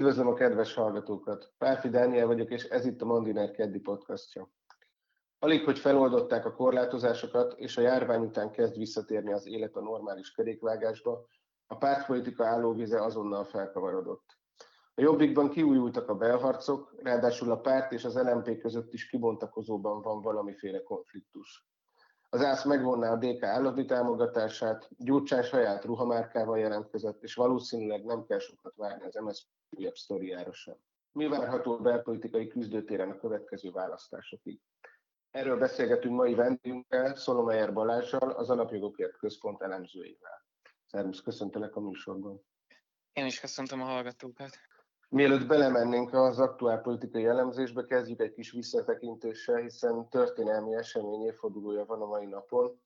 Üdvözlöm a kedves hallgatókat! Pálfi Dániel vagyok, és ez itt a Mandiner Keddi podcastja. Alig, hogy feloldották a korlátozásokat, és a járvány után kezd visszatérni az élet a normális kerékvágásba, a pártpolitika állóvize azonnal felkavarodott. A Jobbikban kiújultak a belharcok, ráadásul a párt és az LMP között is kibontakozóban van valamiféle konfliktus. Az ÁSZ megvonná a DK állami támogatását, Gyurcsány saját ruhamárkával jelentkezett, és valószínűleg nem kell sokat várni az MSZP újabb sztoriára sem. Mi várható a belpolitikai küzdőtéren a következő választásokig? Erről beszélgetünk mai vendégünkkel, Szolomeyer Balázsral, az Alapjogokért Központ elemzőjével. Szervusz, köszöntelek a műsorban. Én is köszöntöm a hallgatókat. Mielőtt belemennénk az aktuál politikai elemzésbe, kezdjük egy kis visszatekintéssel, hiszen történelmi esemény évfordulója van a mai napon.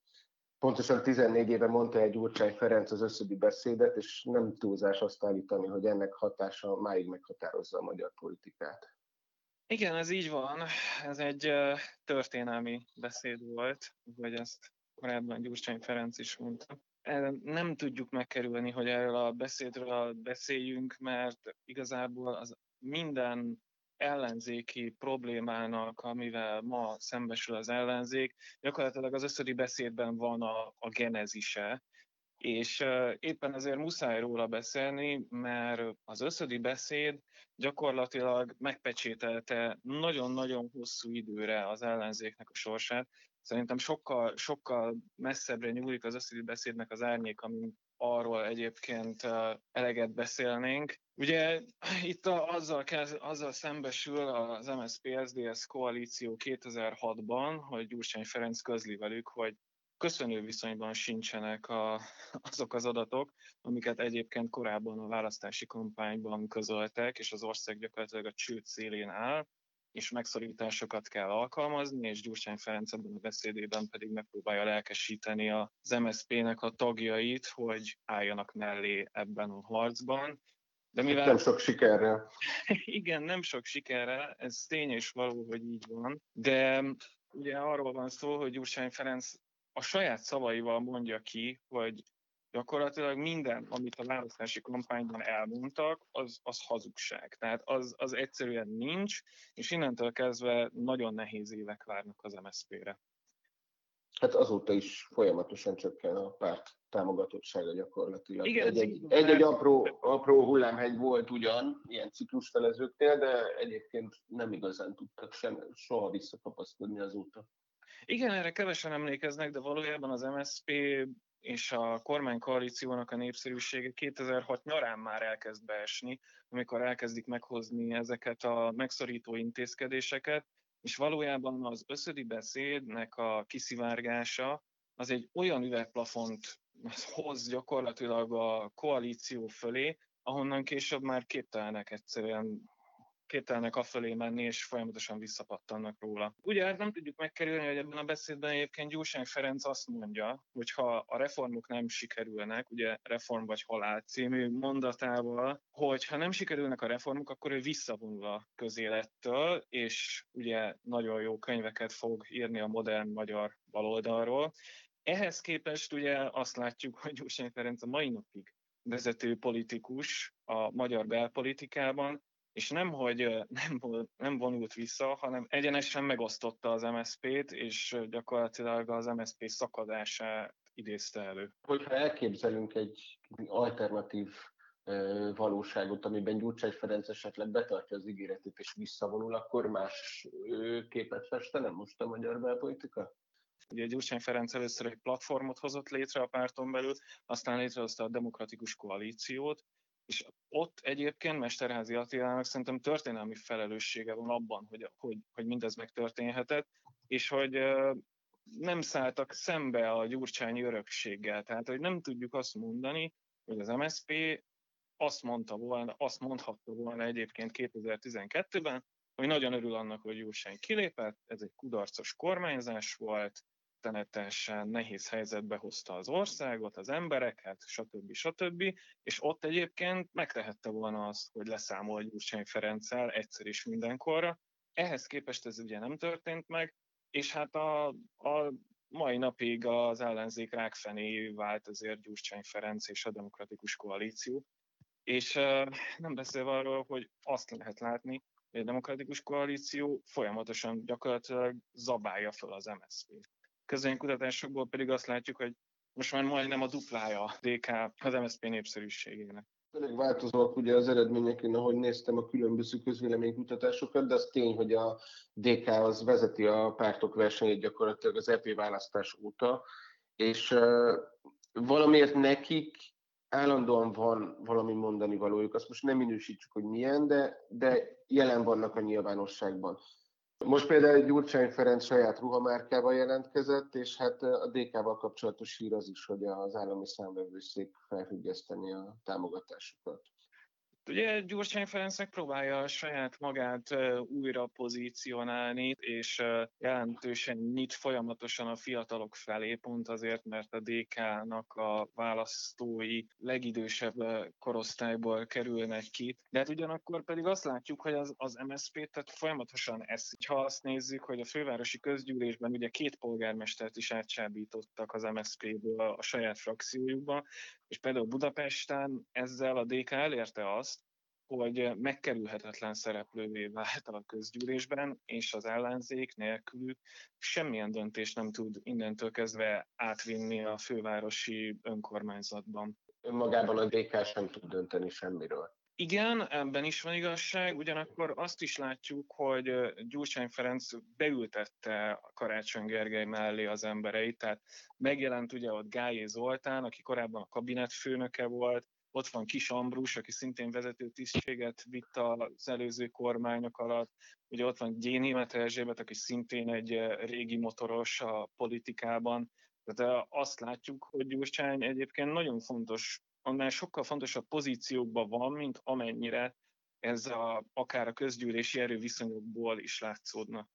Pontosan 14 éve mondta egy Gyurcsány Ferenc az összödi beszédet, és nem túlzás azt állítani, hogy ennek hatása máig meghatározza a magyar politikát. Igen, ez így van. Ez egy történelmi beszéd volt, vagy ezt korábban Gyurcsány Ferenc is mondta nem tudjuk megkerülni, hogy erről a beszédről beszéljünk, mert igazából az minden ellenzéki problémának, amivel ma szembesül az ellenzék, gyakorlatilag az összödi beszédben van a, a genezise, és éppen ezért muszáj róla beszélni, mert az összödi beszéd gyakorlatilag megpecsételte nagyon-nagyon hosszú időre az ellenzéknek a sorsát, Szerintem sokkal, sokkal messzebbre nyúlik az összedi beszédnek az árnyék, amin arról egyébként eleget beszélnénk. Ugye itt a, azzal, kezd, azzal szembesül az MSZP-SZDSZ koalíció 2006-ban, hogy Gyurcsány Ferenc közli velük, hogy köszönő viszonyban sincsenek a, azok az adatok, amiket egyébként korábban a választási kampányban közöltek, és az ország gyakorlatilag a csőd szélén áll és megszorításokat kell alkalmazni, és Gyurcsány Ferenc ebben a beszédében pedig megpróbálja lelkesíteni az MSZP-nek a tagjait, hogy álljanak mellé ebben a harcban. De mivel... Nem sok sikerrel. Igen, nem sok sikerrel, ez tény és való, hogy így van, de ugye arról van szó, hogy Gyurcsány Ferenc a saját szavaival mondja ki, hogy gyakorlatilag minden, amit a választási kampányban elmondtak, az, az hazugság. Tehát az, az egyszerűen nincs, és innentől kezdve nagyon nehéz évek várnak az MSZP-re. Hát azóta is folyamatosan csökken a párt támogatottsága gyakorlatilag. Igen, egy-egy, egy-egy apró, apró hullámhegy volt ugyan, ilyen ciklusfelezőknél, de egyébként nem igazán tudtak sem soha visszakapaszkodni azóta. Igen, erre kevesen emlékeznek, de valójában az MSZP és a kormánykoalíciónak a népszerűsége 2006 nyarán már elkezd beesni, amikor elkezdik meghozni ezeket a megszorító intézkedéseket, és valójában az összödi beszédnek a kiszivárgása az egy olyan üvegplafont hoz gyakorlatilag a koalíció fölé, ahonnan később már képtelenek egyszerűen képtelenek afelé menni, és folyamatosan visszapattannak róla. Ugye hát nem tudjuk megkerülni, hogy ebben a beszédben egyébként Gyurcsány Ferenc azt mondja, hogy ha a reformok nem sikerülnek, ugye Reform vagy Halál című mondatával, hogy ha nem sikerülnek a reformok, akkor ő visszavonul a közélettől, és ugye nagyon jó könyveket fog írni a modern magyar baloldalról. Ehhez képest ugye azt látjuk, hogy Gyurcsány Ferenc a mai napig vezető politikus a magyar belpolitikában, és nem, hogy nem, nem vonult vissza, hanem egyenesen megosztotta az MSZP-t, és gyakorlatilag az MSZP szakadását idézte elő. Hogyha elképzelünk egy alternatív valóságot, amiben Gyurcsány Ferenc esetleg betartja az ígéretét és visszavonul, akkor más képet festene most a magyar belpolitika? Ugye Gyurcsány Ferenc először egy platformot hozott létre a párton belül, aztán létrehozta a demokratikus koalíciót, és ott egyébként Mesterházi Attilának szerintem történelmi felelőssége van abban, hogy, hogy, hogy mindez megtörténhetett, és hogy nem szálltak szembe a gyurcsányi örökséggel. Tehát, hogy nem tudjuk azt mondani, hogy az MSP azt mondta volna, azt mondhatta volna egyébként 2012-ben, hogy nagyon örül annak, hogy Gyurcsány kilépett, ez egy kudarcos kormányzás volt, rettenetesen nehéz helyzetbe hozta az országot, az embereket, stb. stb. És ott egyébként megtehette volna azt, hogy leszámol Gyurcsány Ferenccel egyszer is mindenkorra. Ehhez képest ez ugye nem történt meg, és hát a, a mai napig az ellenzék rákfené vált azért Gyurcsány Ferenc és a demokratikus koalíció. És nem beszélve arról, hogy azt lehet látni, hogy a demokratikus koalíció folyamatosan gyakorlatilag zabálja fel az MSZP-t. Közönkutatásokból pedig azt látjuk, hogy most már majdnem a duplája a DK az MSZP népszerűségének. Elég változóak ugye az eredmények, én ahogy néztem a különböző közvéleménykutatásokat, de az tény, hogy a DK az vezeti a pártok versenyét gyakorlatilag az EP választás óta, és uh, valamiért nekik állandóan van valami mondani valójuk. Azt most nem minősítsük, hogy milyen, de, de jelen vannak a nyilvánosságban. Most például Gyurcsány Ferenc saját ruhamárkával jelentkezett, és hát a DK-val kapcsolatos hír az is, hogy az állami számvevőszék felfüggeszteni a támogatásukat. Ugye Gyurcsány Ferenc megpróbálja a saját magát újra pozícionálni, és jelentősen nyit folyamatosan a fiatalok felé, pont azért, mert a DK-nak a választói legidősebb korosztályból kerülnek ki. De hát ugyanakkor pedig azt látjuk, hogy az, az MSZP tehát folyamatosan eszik. Ha azt nézzük, hogy a fővárosi közgyűlésben ugye két polgármestert is átsábítottak az MSZP-ből a saját frakciójukba, és például Budapesten ezzel a DK elérte azt, hogy megkerülhetetlen szereplővé vált a közgyűlésben, és az ellenzék nélkülük semmilyen döntés nem tud innentől kezdve átvinni a fővárosi önkormányzatban. Önmagában a DK sem tud dönteni semmiről. Igen, ebben is van igazság, ugyanakkor azt is látjuk, hogy Gyurcsány Ferenc beültette Karácsony Gergely mellé az embereit, tehát megjelent ugye ott Gályé Zoltán, aki korábban a kabinetfőnöke volt, ott van Kis Ambrus, aki szintén vezető tisztséget vitt az előző kormányok alatt, ugye ott van Gyénémet Erzsébet, aki szintén egy régi motoros a politikában, tehát azt látjuk, hogy Gyurcsány egyébként nagyon fontos annál sokkal fontosabb pozíciókban van, mint amennyire ez a, akár a közgyűlési erőviszonyokból is látszódna.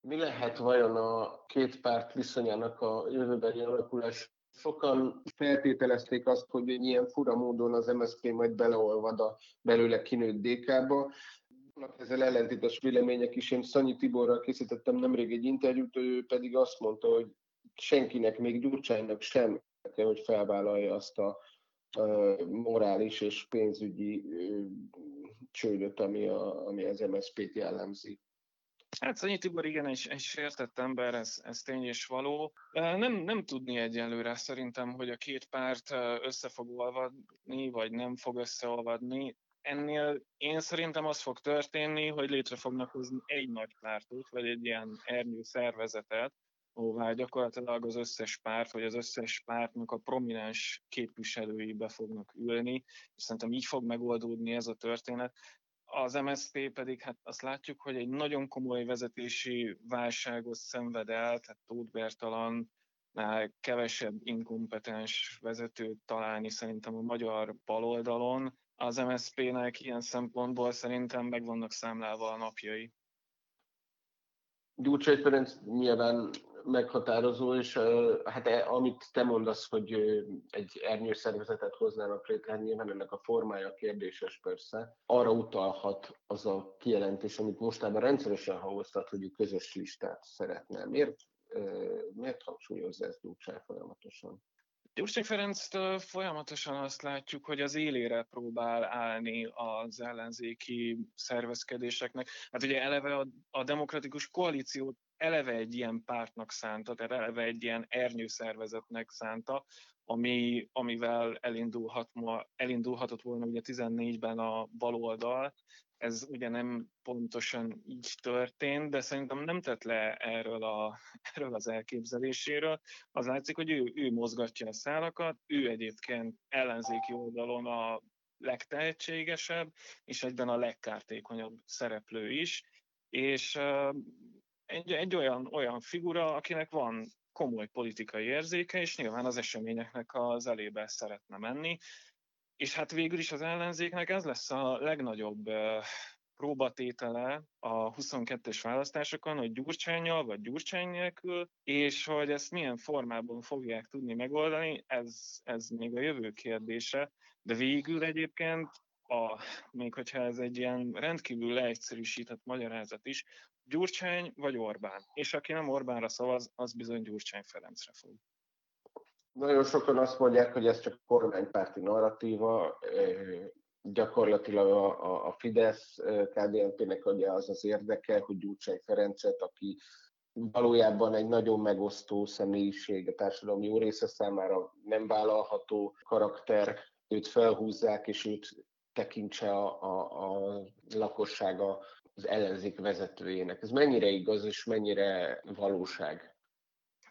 Mi lehet vajon a két párt viszonyának a jövőbeli alakulás? Sokan feltételezték azt, hogy ilyen fura módon az MSZP majd beleolvad a belőle kinőtt DK-ba. Vannak ezzel ellentétes vélemények is. Én Szanyi Tiborral készítettem nemrég egy interjút, ő pedig azt mondta, hogy senkinek, még Gyurcsánynak sem hogy felvállalja azt a morális és pénzügyi csődöt, ami, a, ami az MSZP-t jellemzi. Hát Szanyi Tibor igen, egy, egy sértett ember, ez, ez tény és való. Nem, nem tudni egyelőre szerintem, hogy a két párt össze fog olvadni, vagy nem fog összeolvadni. Ennél én szerintem az fog történni, hogy létre fognak hozni egy nagy pártot, vagy egy ilyen ernyő szervezetet, ahová gyakorlatilag az összes párt, vagy az összes pártnak a prominens képviselői be fognak ülni, és szerintem így fog megoldódni ez a történet. Az MSZP pedig, hát azt látjuk, hogy egy nagyon komoly vezetési válságot szenved el, tehát Tóth Bertalan, kevesebb inkompetens vezetőt találni szerintem a magyar baloldalon. Az MSZP-nek ilyen szempontból szerintem meg vannak számlálva a napjai. Gyurcsány Ferenc nyilván meghatározó, és hát e, amit te mondasz, hogy egy ernyős szervezetet hoznának létre, nyilván ennek a formája kérdéses persze. Arra utalhat az a kijelentés, amit mostában rendszeresen hangoztat, hogy közös listát szeretne. Miért, miért hangsúlyozza ezt Gyurcsány folyamatosan? Gyurcsány Ferenc folyamatosan azt látjuk, hogy az élére próbál állni az ellenzéki szervezkedéseknek. Hát ugye eleve a, a demokratikus koalíciót eleve egy ilyen pártnak szánta, tehát eleve egy ilyen ernyőszervezetnek szánta, ami, amivel elindulhat ma, elindulhatott volna ugye 14-ben a baloldal. Ez ugye nem pontosan így történt, de szerintem nem tett le erről, a, erről az elképzeléséről. Az látszik, hogy ő, ő mozgatja a szálakat, ő egyébként ellenzéki oldalon a legtehetségesebb, és egyben a legkártékonyabb szereplő is, és egy, egy olyan, olyan figura, akinek van komoly politikai érzéke, és nyilván az eseményeknek az elébe szeretne menni. És hát végül is az ellenzéknek ez lesz a legnagyobb próbatétele a 22-es választásokon, hogy gyurcsányjal vagy gyurcsány nélkül, és hogy ezt milyen formában fogják tudni megoldani, ez, ez még a jövő kérdése, de végül egyébként a, még hogyha ez egy ilyen rendkívül leegyszerűsített magyarázat is, Gyurcsány vagy Orbán. És aki nem Orbánra szavaz, az bizony Gyurcsány Ferencre fog. Nagyon sokan azt mondják, hogy ez csak kormánypárti narratíva. gyakorlatilag a, a Fidesz KDNP-nek ugye az az érdeke, hogy Gyurcsány Ferencet, aki valójában egy nagyon megosztó személyiség, a társadalom jó része számára nem vállalható karakter, őt felhúzzák, és őt tekintse a, a, a lakossága az ellenzék vezetőjének. Ez mennyire igaz, és mennyire valóság?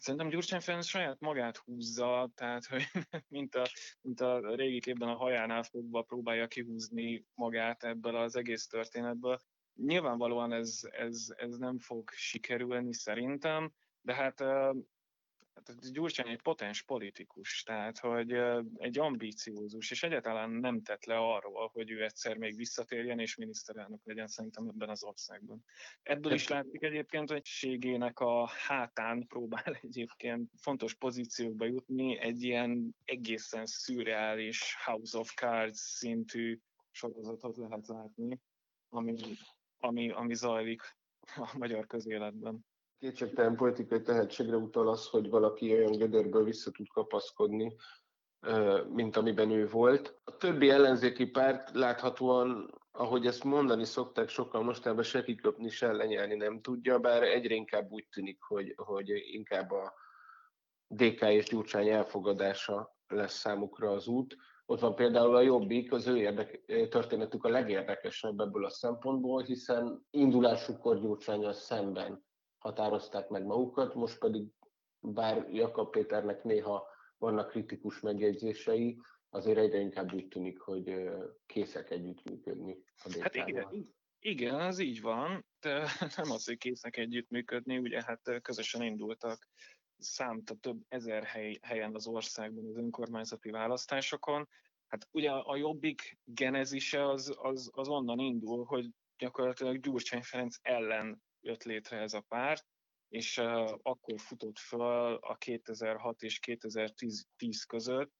Szerintem Gyurcsány Ferenc saját magát húzza, tehát hogy mint a, mint a régi képben a hajánál fogva próbálja kihúzni magát ebből az egész történetből. Nyilvánvalóan ez, ez, ez nem fog sikerülni szerintem, de hát Hát Gyurcsány egy potens politikus, tehát hogy egy ambíciózus, és egyáltalán nem tett le arról, hogy ő egyszer még visszatérjen és miniszterelnök legyen szerintem ebben az országban. Ebből is látszik egyébként, hogy ségének a hátán próbál egyébként fontos pozíciókba jutni, egy ilyen egészen szürreális House of Cards szintű sorozatot lehet látni, ami, ami, ami zajlik a magyar közéletben kétségtelen politikai tehetségre utal az, hogy valaki olyan gödörből vissza tud kapaszkodni, mint amiben ő volt. A többi ellenzéki párt láthatóan, ahogy ezt mondani szokták sokkal mostában se kiköpni, se lenyelni nem tudja, bár egyre inkább úgy tűnik, hogy, hogy inkább a DK és Gyurcsány elfogadása lesz számukra az út. Ott van például a Jobbik, az ő érdek, történetük a legérdekesebb ebből a szempontból, hiszen indulásukkor Gyurcsányal szemben határozták meg magukat, most pedig bár Jakab Péternek néha vannak kritikus megjegyzései, azért egyre inkább úgy tűnik, hogy készek együttműködni a Hát igen, igen, az így van, de nem az, hogy készek együttműködni, ugye hát közösen indultak számta több ezer hely, helyen az országban az önkormányzati választásokon. Hát ugye a jobbik genezise az, az, az onnan indul, hogy gyakorlatilag Gyurcsány Ferenc ellen jött létre ez a párt, és akkor futott föl a 2006 és 2010 között,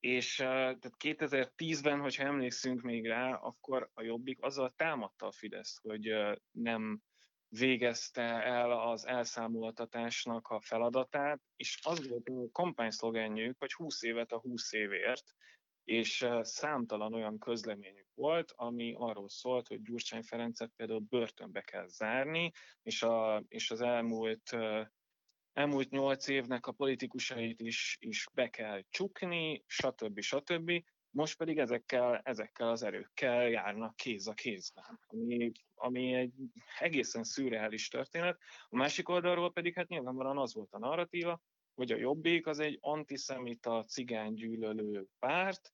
és tehát 2010-ben, hogyha emlékszünk még rá, akkor a Jobbik azzal támadta a Fidesz, hogy nem végezte el az elszámoltatásnak a feladatát, és az volt a kampányszlogenjük, hogy 20 évet a 20 évért, és számtalan olyan közleményük volt, ami arról szólt, hogy Gyurcsány Ferencet például börtönbe kell zárni, és, a, és az elmúlt elmúlt nyolc évnek a politikusait is, is be kell csukni, stb. stb. Most pedig ezekkel, ezekkel az erőkkel járnak kéz a kézben, ami, ami egy egészen szürreális történet. A másik oldalról pedig hát nyilvánvalóan az volt a narratíva, hogy a Jobbik az egy antiszemita, cigánygyűlölő párt,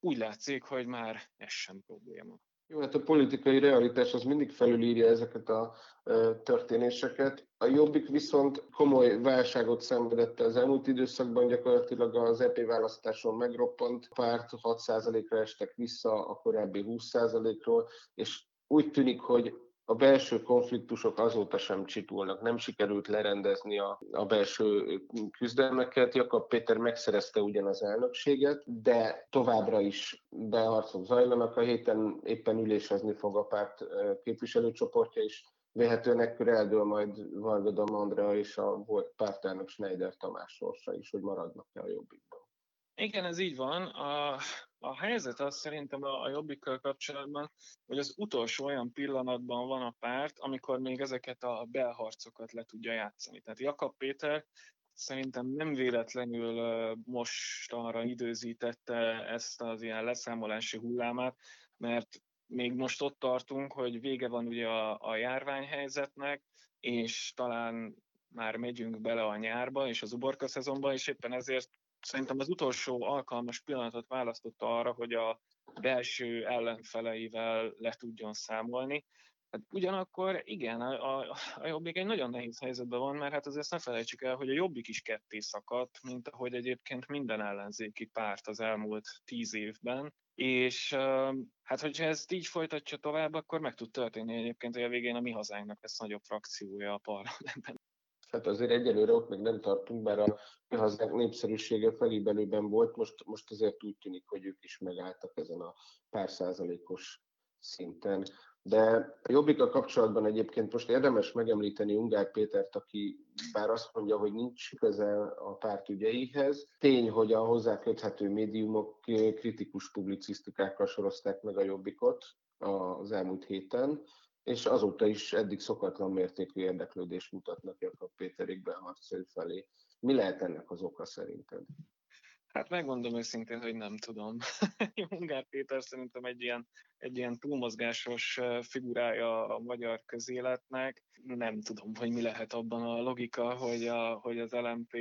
úgy látszik, hogy már ez sem probléma. Jó, hát a politikai realitás az mindig felülírja ezeket a történéseket. A Jobbik viszont komoly válságot szenvedette az elmúlt időszakban, gyakorlatilag az EP választáson megroppant párt, 6%-ra estek vissza a korábbi 20%-ról, és úgy tűnik, hogy a belső konfliktusok azóta sem csitulnak, nem sikerült lerendezni a, a belső küzdelmeket. Jakab Péter megszerezte ugyan az elnökséget, de továbbra is beharcok zajlanak. A héten éppen ülésezni fog a párt képviselőcsoportja is. Véhetően ekkor eldől majd Varga Damandra és a volt pártelnök Schneider Tamás sorsa is, hogy maradnak-e a jobbikban. Igen, ez így van. A, a helyzet az szerintem a, a jobbikkal kapcsolatban, hogy az utolsó olyan pillanatban van a párt, amikor még ezeket a belharcokat le tudja játszani. Tehát Jakab Péter szerintem nem véletlenül most arra időzítette ezt az ilyen leszámolási hullámát, mert még most ott tartunk, hogy vége van ugye a, a járványhelyzetnek, és talán már megyünk bele a nyárba és az uborka szezonba, és éppen ezért szerintem az utolsó alkalmas pillanatot választotta arra, hogy a belső ellenfeleivel le tudjon számolni. Hát ugyanakkor igen, a, a, a Jobbik egy nagyon nehéz helyzetben van, mert hát azért ne felejtsük el, hogy a Jobbik is ketté szakadt, mint ahogy egyébként minden ellenzéki párt az elmúlt tíz évben, és hát hogyha ezt így folytatja tovább, akkor meg tud történni egyébként, hogy a végén a mi hazánknak lesz nagyobb frakciója a parlamentben. Hát azért egyelőre ott még nem tartunk, bár a hazák népszerűsége felébelőben volt, most, most azért úgy tűnik, hogy ők is megálltak ezen a pár százalékos szinten. De a jobbik a kapcsolatban egyébként most érdemes megemlíteni Ungár Pétert, aki bár azt mondja, hogy nincs köze a párt ügyeihez. Tény, hogy a hozzá köthető médiumok kritikus publicisztikákkal sorozták meg a jobbikot az elmúlt héten, és azóta is eddig szokatlan mértékű érdeklődést mutatnak Jakab Péterék beharcai felé. Mi lehet ennek az oka szerinted? Hát megmondom őszintén, hogy nem tudom. Ungár Péter szerintem egy ilyen, egy ilyen túlmozgásos figurája a magyar közéletnek. Nem tudom, hogy mi lehet abban a logika, hogy, a, hogy az LMP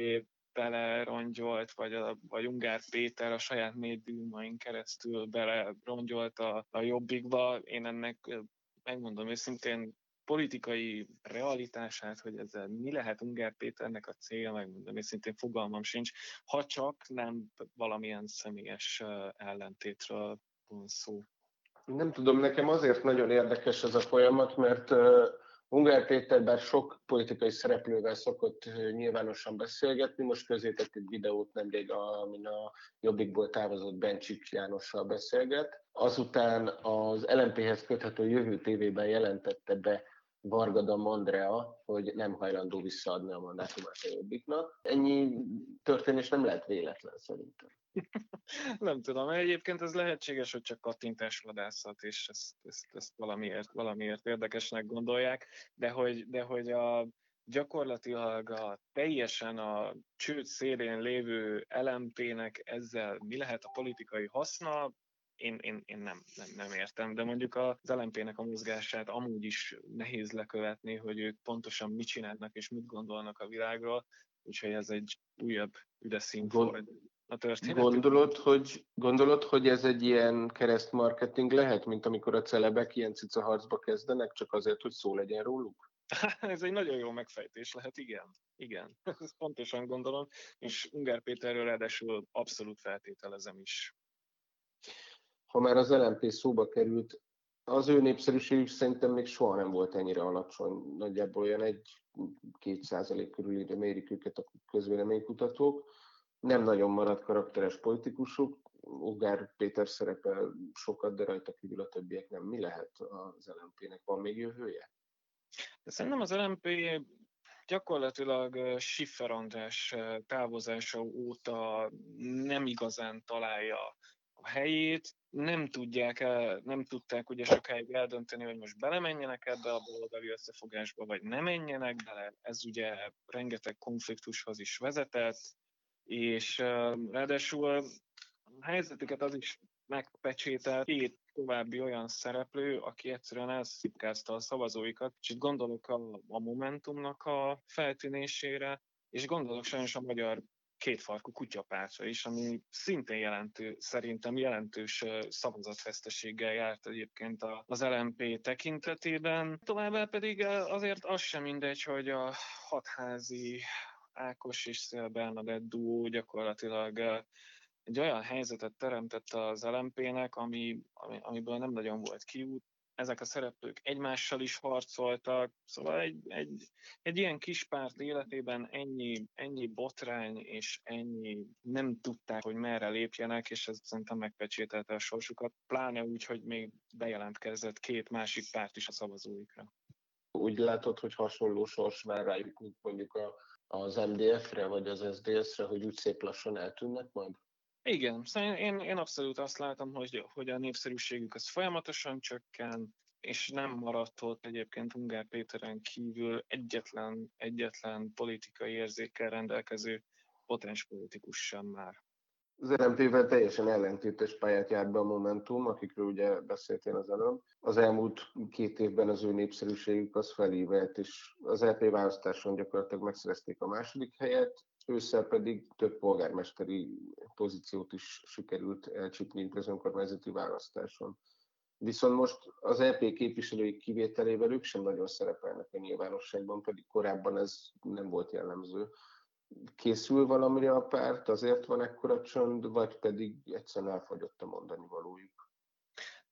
belerongyolt, vagy, a, vagy Ungár Péter a saját médiumain keresztül belerongyolt a, a jobbikba. Én ennek megmondom őszintén, politikai realitását, hogy ezzel mi lehet Ungár Péternek a célja, megmondom őszintén fogalmam sincs, ha csak nem valamilyen személyes ellentétről van szó. Nem tudom, nekem azért nagyon érdekes ez a folyamat, mert Ungár Péter bár sok politikai szereplővel szokott nyilvánosan beszélgetni, most közé tett egy videót nemrég, amin a Jobbikból távozott Bencsik Jánossal beszélget. Azután az LMP-hez köthető Jövő TV-ben jelentette be Vargada Andrea, hogy nem hajlandó visszaadni a mandátumát a Jobbiknak. Ennyi történés nem lehet véletlen szerintem. Nem tudom, egyébként ez lehetséges, hogy csak kattintásvadászat, és ezt, ezt, ezt valamiért, valamiért érdekesnek gondolják, de hogy, de hogy a, gyakorlatilag a teljesen a csőd szélén lévő LMP-nek ezzel mi lehet a politikai haszna, én, én, én nem, nem, nem értem, de mondjuk az LMP-nek a mozgását amúgy is nehéz lekövetni, hogy ők pontosan mit csinálnak és mit gondolnak a világról, úgyhogy ez egy újabb üdes szint volt a történet. Gondolod hogy, gondolod, hogy ez egy ilyen keresztmarketing lehet, mint amikor a celebek ilyen cica harcba kezdenek, csak azért, hogy szó legyen róluk? ez egy nagyon jó megfejtés lehet, igen. Igen, ezt pontosan gondolom, és Ungár Péterről ráadásul abszolút feltételezem is ha már az LMP szóba került, az ő népszerűségük szerintem még soha nem volt ennyire alacsony. Nagyjából olyan egy-két százalék körül mérik őket a közvéleménykutatók. Nem nagyon maradt karakteres politikusuk. Ugár Péter szerepel sokat, de rajta kívül a többiek nem. Mi lehet az LMP-nek? Van még jövője? De szerintem az LMP gyakorlatilag Schiffer András távozása óta nem igazán találja a helyét, nem tudják, nem tudták ugye sokáig eldönteni, hogy most belemenjenek ebbe a baloldali összefogásba, vagy nem menjenek bele. Ez ugye rengeteg konfliktushoz is vezetett, és ráadásul a helyzetüket az is megpecsételt két további olyan szereplő, aki egyszerűen elszipkázta a szavazóikat, és itt gondolok a, a Momentumnak a feltűnésére, és gondolok sajnos a magyar kétfarkú kutyapártra is, ami szintén jelentő, szerintem jelentős szavazatveszteséggel járt egyébként az LMP tekintetében. Továbbá pedig azért az sem mindegy, hogy a hatházi Ákos és Szél Bernadett duó gyakorlatilag egy olyan helyzetet teremtett az LMP-nek, ami, ami, amiből nem nagyon volt kiút, ezek a szereplők egymással is harcoltak, szóval egy, egy, egy ilyen kis párt életében ennyi, ennyi botrány és ennyi nem tudták, hogy merre lépjenek, és ez szerintem megpecsételte a sorsukat, pláne úgy, hogy még bejelentkezett két másik párt is a szavazóikra. Úgy látod, hogy hasonló sors vár rájuk, mint mondjuk a, az MDF-re vagy az SDS-re, hogy úgy szép lassan eltűnnek majd? Igen, szóval én, én abszolút azt látom, hogy, hogy a népszerűségük az folyamatosan csökken, és nem maradt ott egyébként Ungár Péteren kívül egyetlen, egyetlen politikai érzékkel rendelkező potens politikus sem már. Az LMP-vel teljesen ellentétes pályát járt be a Momentum, akikről ugye beszéltél az előbb. Az elmúlt két évben az ő népszerűségük az felívelt, és az LP e választáson gyakorlatilag megszerezték a második helyet, ősszel pedig több polgármesteri pozíciót is sikerült elcsípni az önkormányzati választáson. Viszont most az EP képviselői kivételével ők sem nagyon szerepelnek a nyilvánosságban, pedig korábban ez nem volt jellemző. Készül valamire a párt, azért van ekkora csönd, vagy pedig egyszerűen elfogyott a mondani valójuk?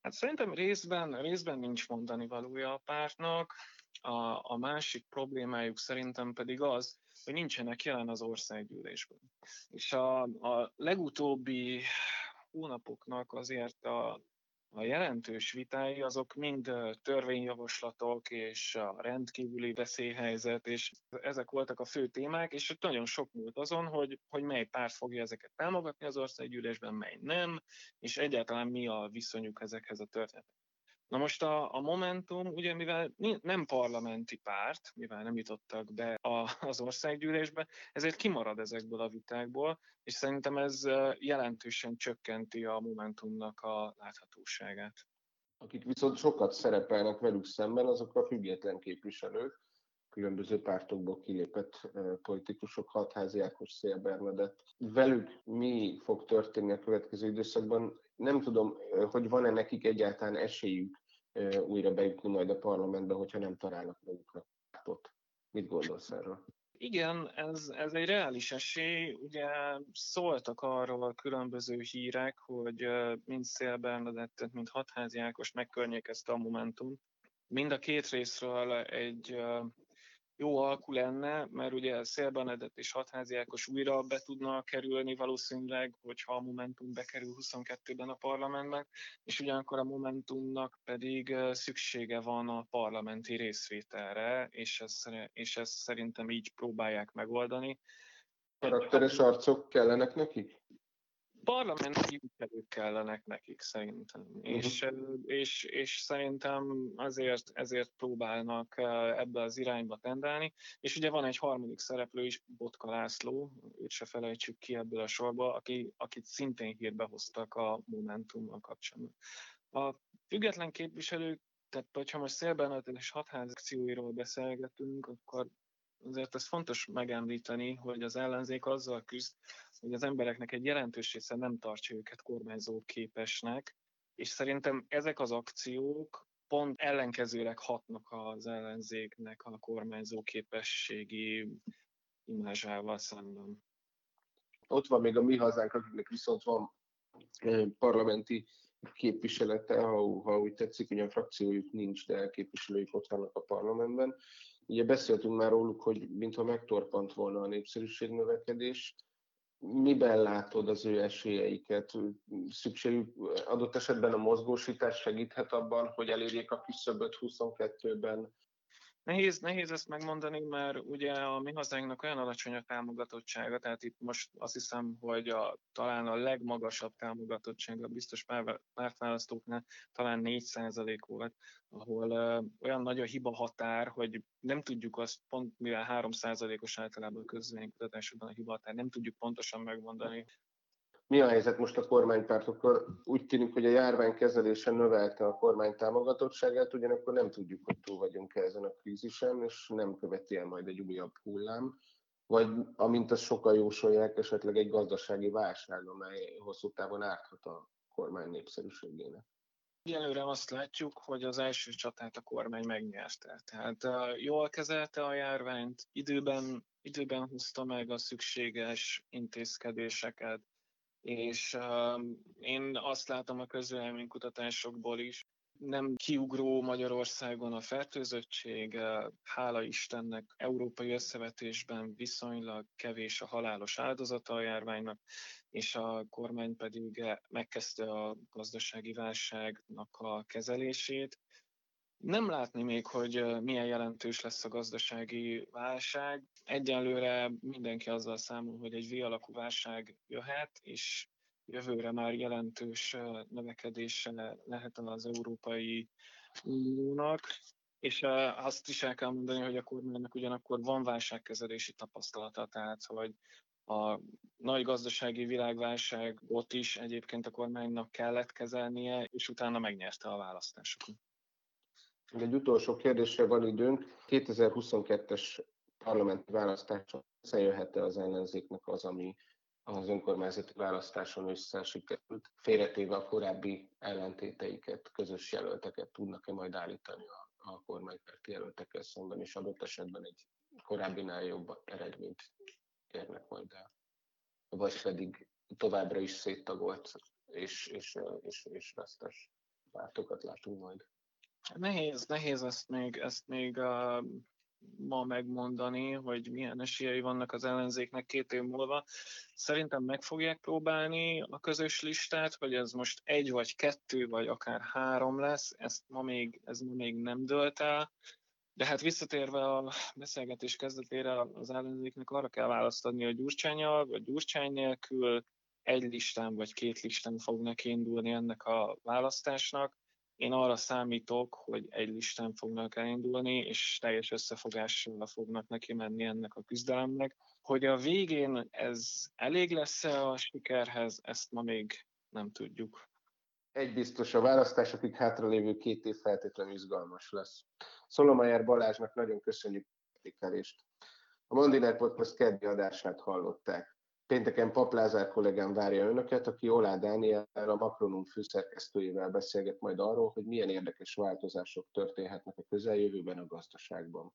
Hát szerintem részben, részben nincs mondani valója a pártnak. A, a másik problémájuk szerintem pedig az, hogy nincsenek jelen az országgyűlésben. És a, a legutóbbi hónapoknak azért a, a jelentős vitái azok mind törvényjavaslatok és a rendkívüli veszélyhelyzet, és ezek voltak a fő témák, és nagyon sok múlt azon, hogy, hogy mely párt fogja ezeket támogatni az országgyűlésben, mely nem, és egyáltalán mi a viszonyuk ezekhez a történetekhez. Na most a, a Momentum, ugye mivel nem parlamenti párt, mivel nem jutottak be a, az országgyűlésbe, ezért kimarad ezekből a vitákból, és szerintem ez jelentősen csökkenti a Momentumnak a láthatóságát. Akik viszont sokat szerepelnek velük szemben, azok a független képviselők, különböző pártokból kilépett politikusok, Hatházi Ákos, Szél Bernadett. Velük mi fog történni a következő időszakban? Nem tudom, hogy van-e nekik egyáltalán esélyük újra bejutni majd a parlamentbe, hogyha nem találnak magukra pártot. Mit gondolsz erről? Igen, ez, ez egy reális esély. Ugye szóltak arról a különböző hírek, hogy mind Szél Bernadettet, mind Hatházi Ákos megkörnyékezte a Momentum. Mind a két részről egy jó alkú lenne, mert ugye Szél Benedett és Hatházi Ákos újra be tudna kerülni valószínűleg, hogyha a Momentum bekerül 22-ben a parlamentben, és ugyanakkor a Momentumnak pedig szüksége van a parlamenti részvételre, és ezt, és ezt szerintem így próbálják megoldani. Karakteres arcok kellenek nekik? Parlamenti képviselők kellenek nekik szerintem, uh-huh. és, és, és szerintem azért, ezért próbálnak ebbe az irányba tendálni, és ugye van egy harmadik szereplő is, Botka László, őt se felejtsük ki ebből a sorba, aki, akit szintén hírbe hoztak a Momentummal kapcsolatban. A független képviselők, tehát hogyha most Szélben és hatház akcióiról beszélgetünk, akkor azért ez fontos megemlíteni, hogy az ellenzék azzal küzd, hogy az embereknek egy jelentős része nem tartja őket kormányzó képesnek, és szerintem ezek az akciók pont ellenkezőleg hatnak az ellenzéknek a kormányzó képességi imázsával szemben. Ott van még a mi hazánk, akiknek viszont van parlamenti képviselete, ha, ha úgy tetszik, hogy a frakciójuk nincs, de képviselőik ott vannak a parlamentben. Ugye beszéltünk már róluk, hogy mintha megtorpant volna a népszerűségnövekedés. Miben látod az ő esélyeiket? Szükségük adott esetben a mozgósítás segíthet abban, hogy elérjék a küszöböt 22-ben, Nehéz, nehéz ezt megmondani, mert ugye a mi hazánknak olyan alacsony a támogatottsága, tehát itt most azt hiszem, hogy a, talán a legmagasabb támogatottsága biztos pártválasztóknál talán 4% volt, ahol uh, olyan nagy a hiba határ, hogy nem tudjuk azt pont, mivel 3%-os általában a közvénykutatásokban a hiba határ, nem tudjuk pontosan megmondani, mi a helyzet most a kormánypártokkal? Úgy tűnik, hogy a járvány kezelése növelte a kormány támogatottságát, ugyanakkor nem tudjuk, hogy túl vagyunk -e ezen a krízisen, és nem követi el majd egy újabb hullám, vagy amint azt sokan jósolják, esetleg egy gazdasági válság, amely hosszú távon árthat a kormány népszerűségének. Egyelőre azt látjuk, hogy az első csatát a kormány megnyerte. Tehát jól kezelte a járványt, időben, időben hozta meg a szükséges intézkedéseket, és uh, én azt látom a közvéleménykutatásokból is, nem kiugró Magyarországon a fertőzöttség, hála Istennek európai összevetésben viszonylag kevés a halálos áldozata a járványnak, és a kormány pedig megkezdte a gazdasági válságnak a kezelését, nem látni még, hogy milyen jelentős lesz a gazdasági válság. Egyelőre mindenki azzal számol, hogy egy V-alakú válság jöhet, és jövőre már jelentős növekedése lehet az Európai Uniónak. És azt is el kell mondani, hogy a kormánynak ugyanakkor van válságkezelési tapasztalata, tehát hogy a nagy gazdasági világválságot is egyébként a kormánynak kellett kezelnie, és utána megnyerte a választásokat. Egy utolsó kérdésre van időnk. 2022-es parlamenti választáson összejöhet-e az ellenzéknek az, ami az önkormányzati választáson összesikerült, félretéve a korábbi ellentéteiket, közös jelölteket tudnak-e majd állítani a, a kormánypárti jelöltekkel szemben, és adott esetben egy korábbinál jobb eredményt érnek majd el. Vagy pedig továbbra is széttagolt és, és, és, és vesztes pártokat látunk majd. Nehéz, nehéz ezt még, ezt még uh, ma megmondani, hogy milyen esélyei vannak az ellenzéknek két év múlva. Szerintem meg fogják próbálni a közös listát, hogy ez most egy vagy kettő, vagy akár három lesz, ezt ma még, ez ma még nem dölt el. De hát visszatérve a beszélgetés kezdetére, az ellenzéknek arra kell választ adni, hogy Gyurcsányal, vagy Gyurcsány nélkül egy listán vagy két listán fognak indulni ennek a választásnak. Én arra számítok, hogy egy listán fognak elindulni, és teljes összefogással fognak neki menni ennek a küzdelemnek. Hogy a végén ez elég lesz-e a sikerhez, ezt ma még nem tudjuk. Egy biztos, a választás, akik hátralévő két év feltétlenül izgalmas lesz. Szolomajer Balázsnak nagyon köszönjük értékelést. A Mandiner Podcast keddi adását hallották. Pénteken Paplázár kollégám várja önöket, aki Olá Dániel, a Makronum főszerkesztőjével beszélget majd arról, hogy milyen érdekes változások történhetnek a közeljövőben a gazdaságban.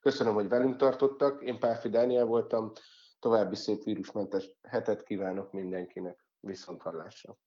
Köszönöm, hogy velünk tartottak. Én Páfi Dániel voltam. További szép vírusmentes hetet kívánok mindenkinek. Viszont hallásra.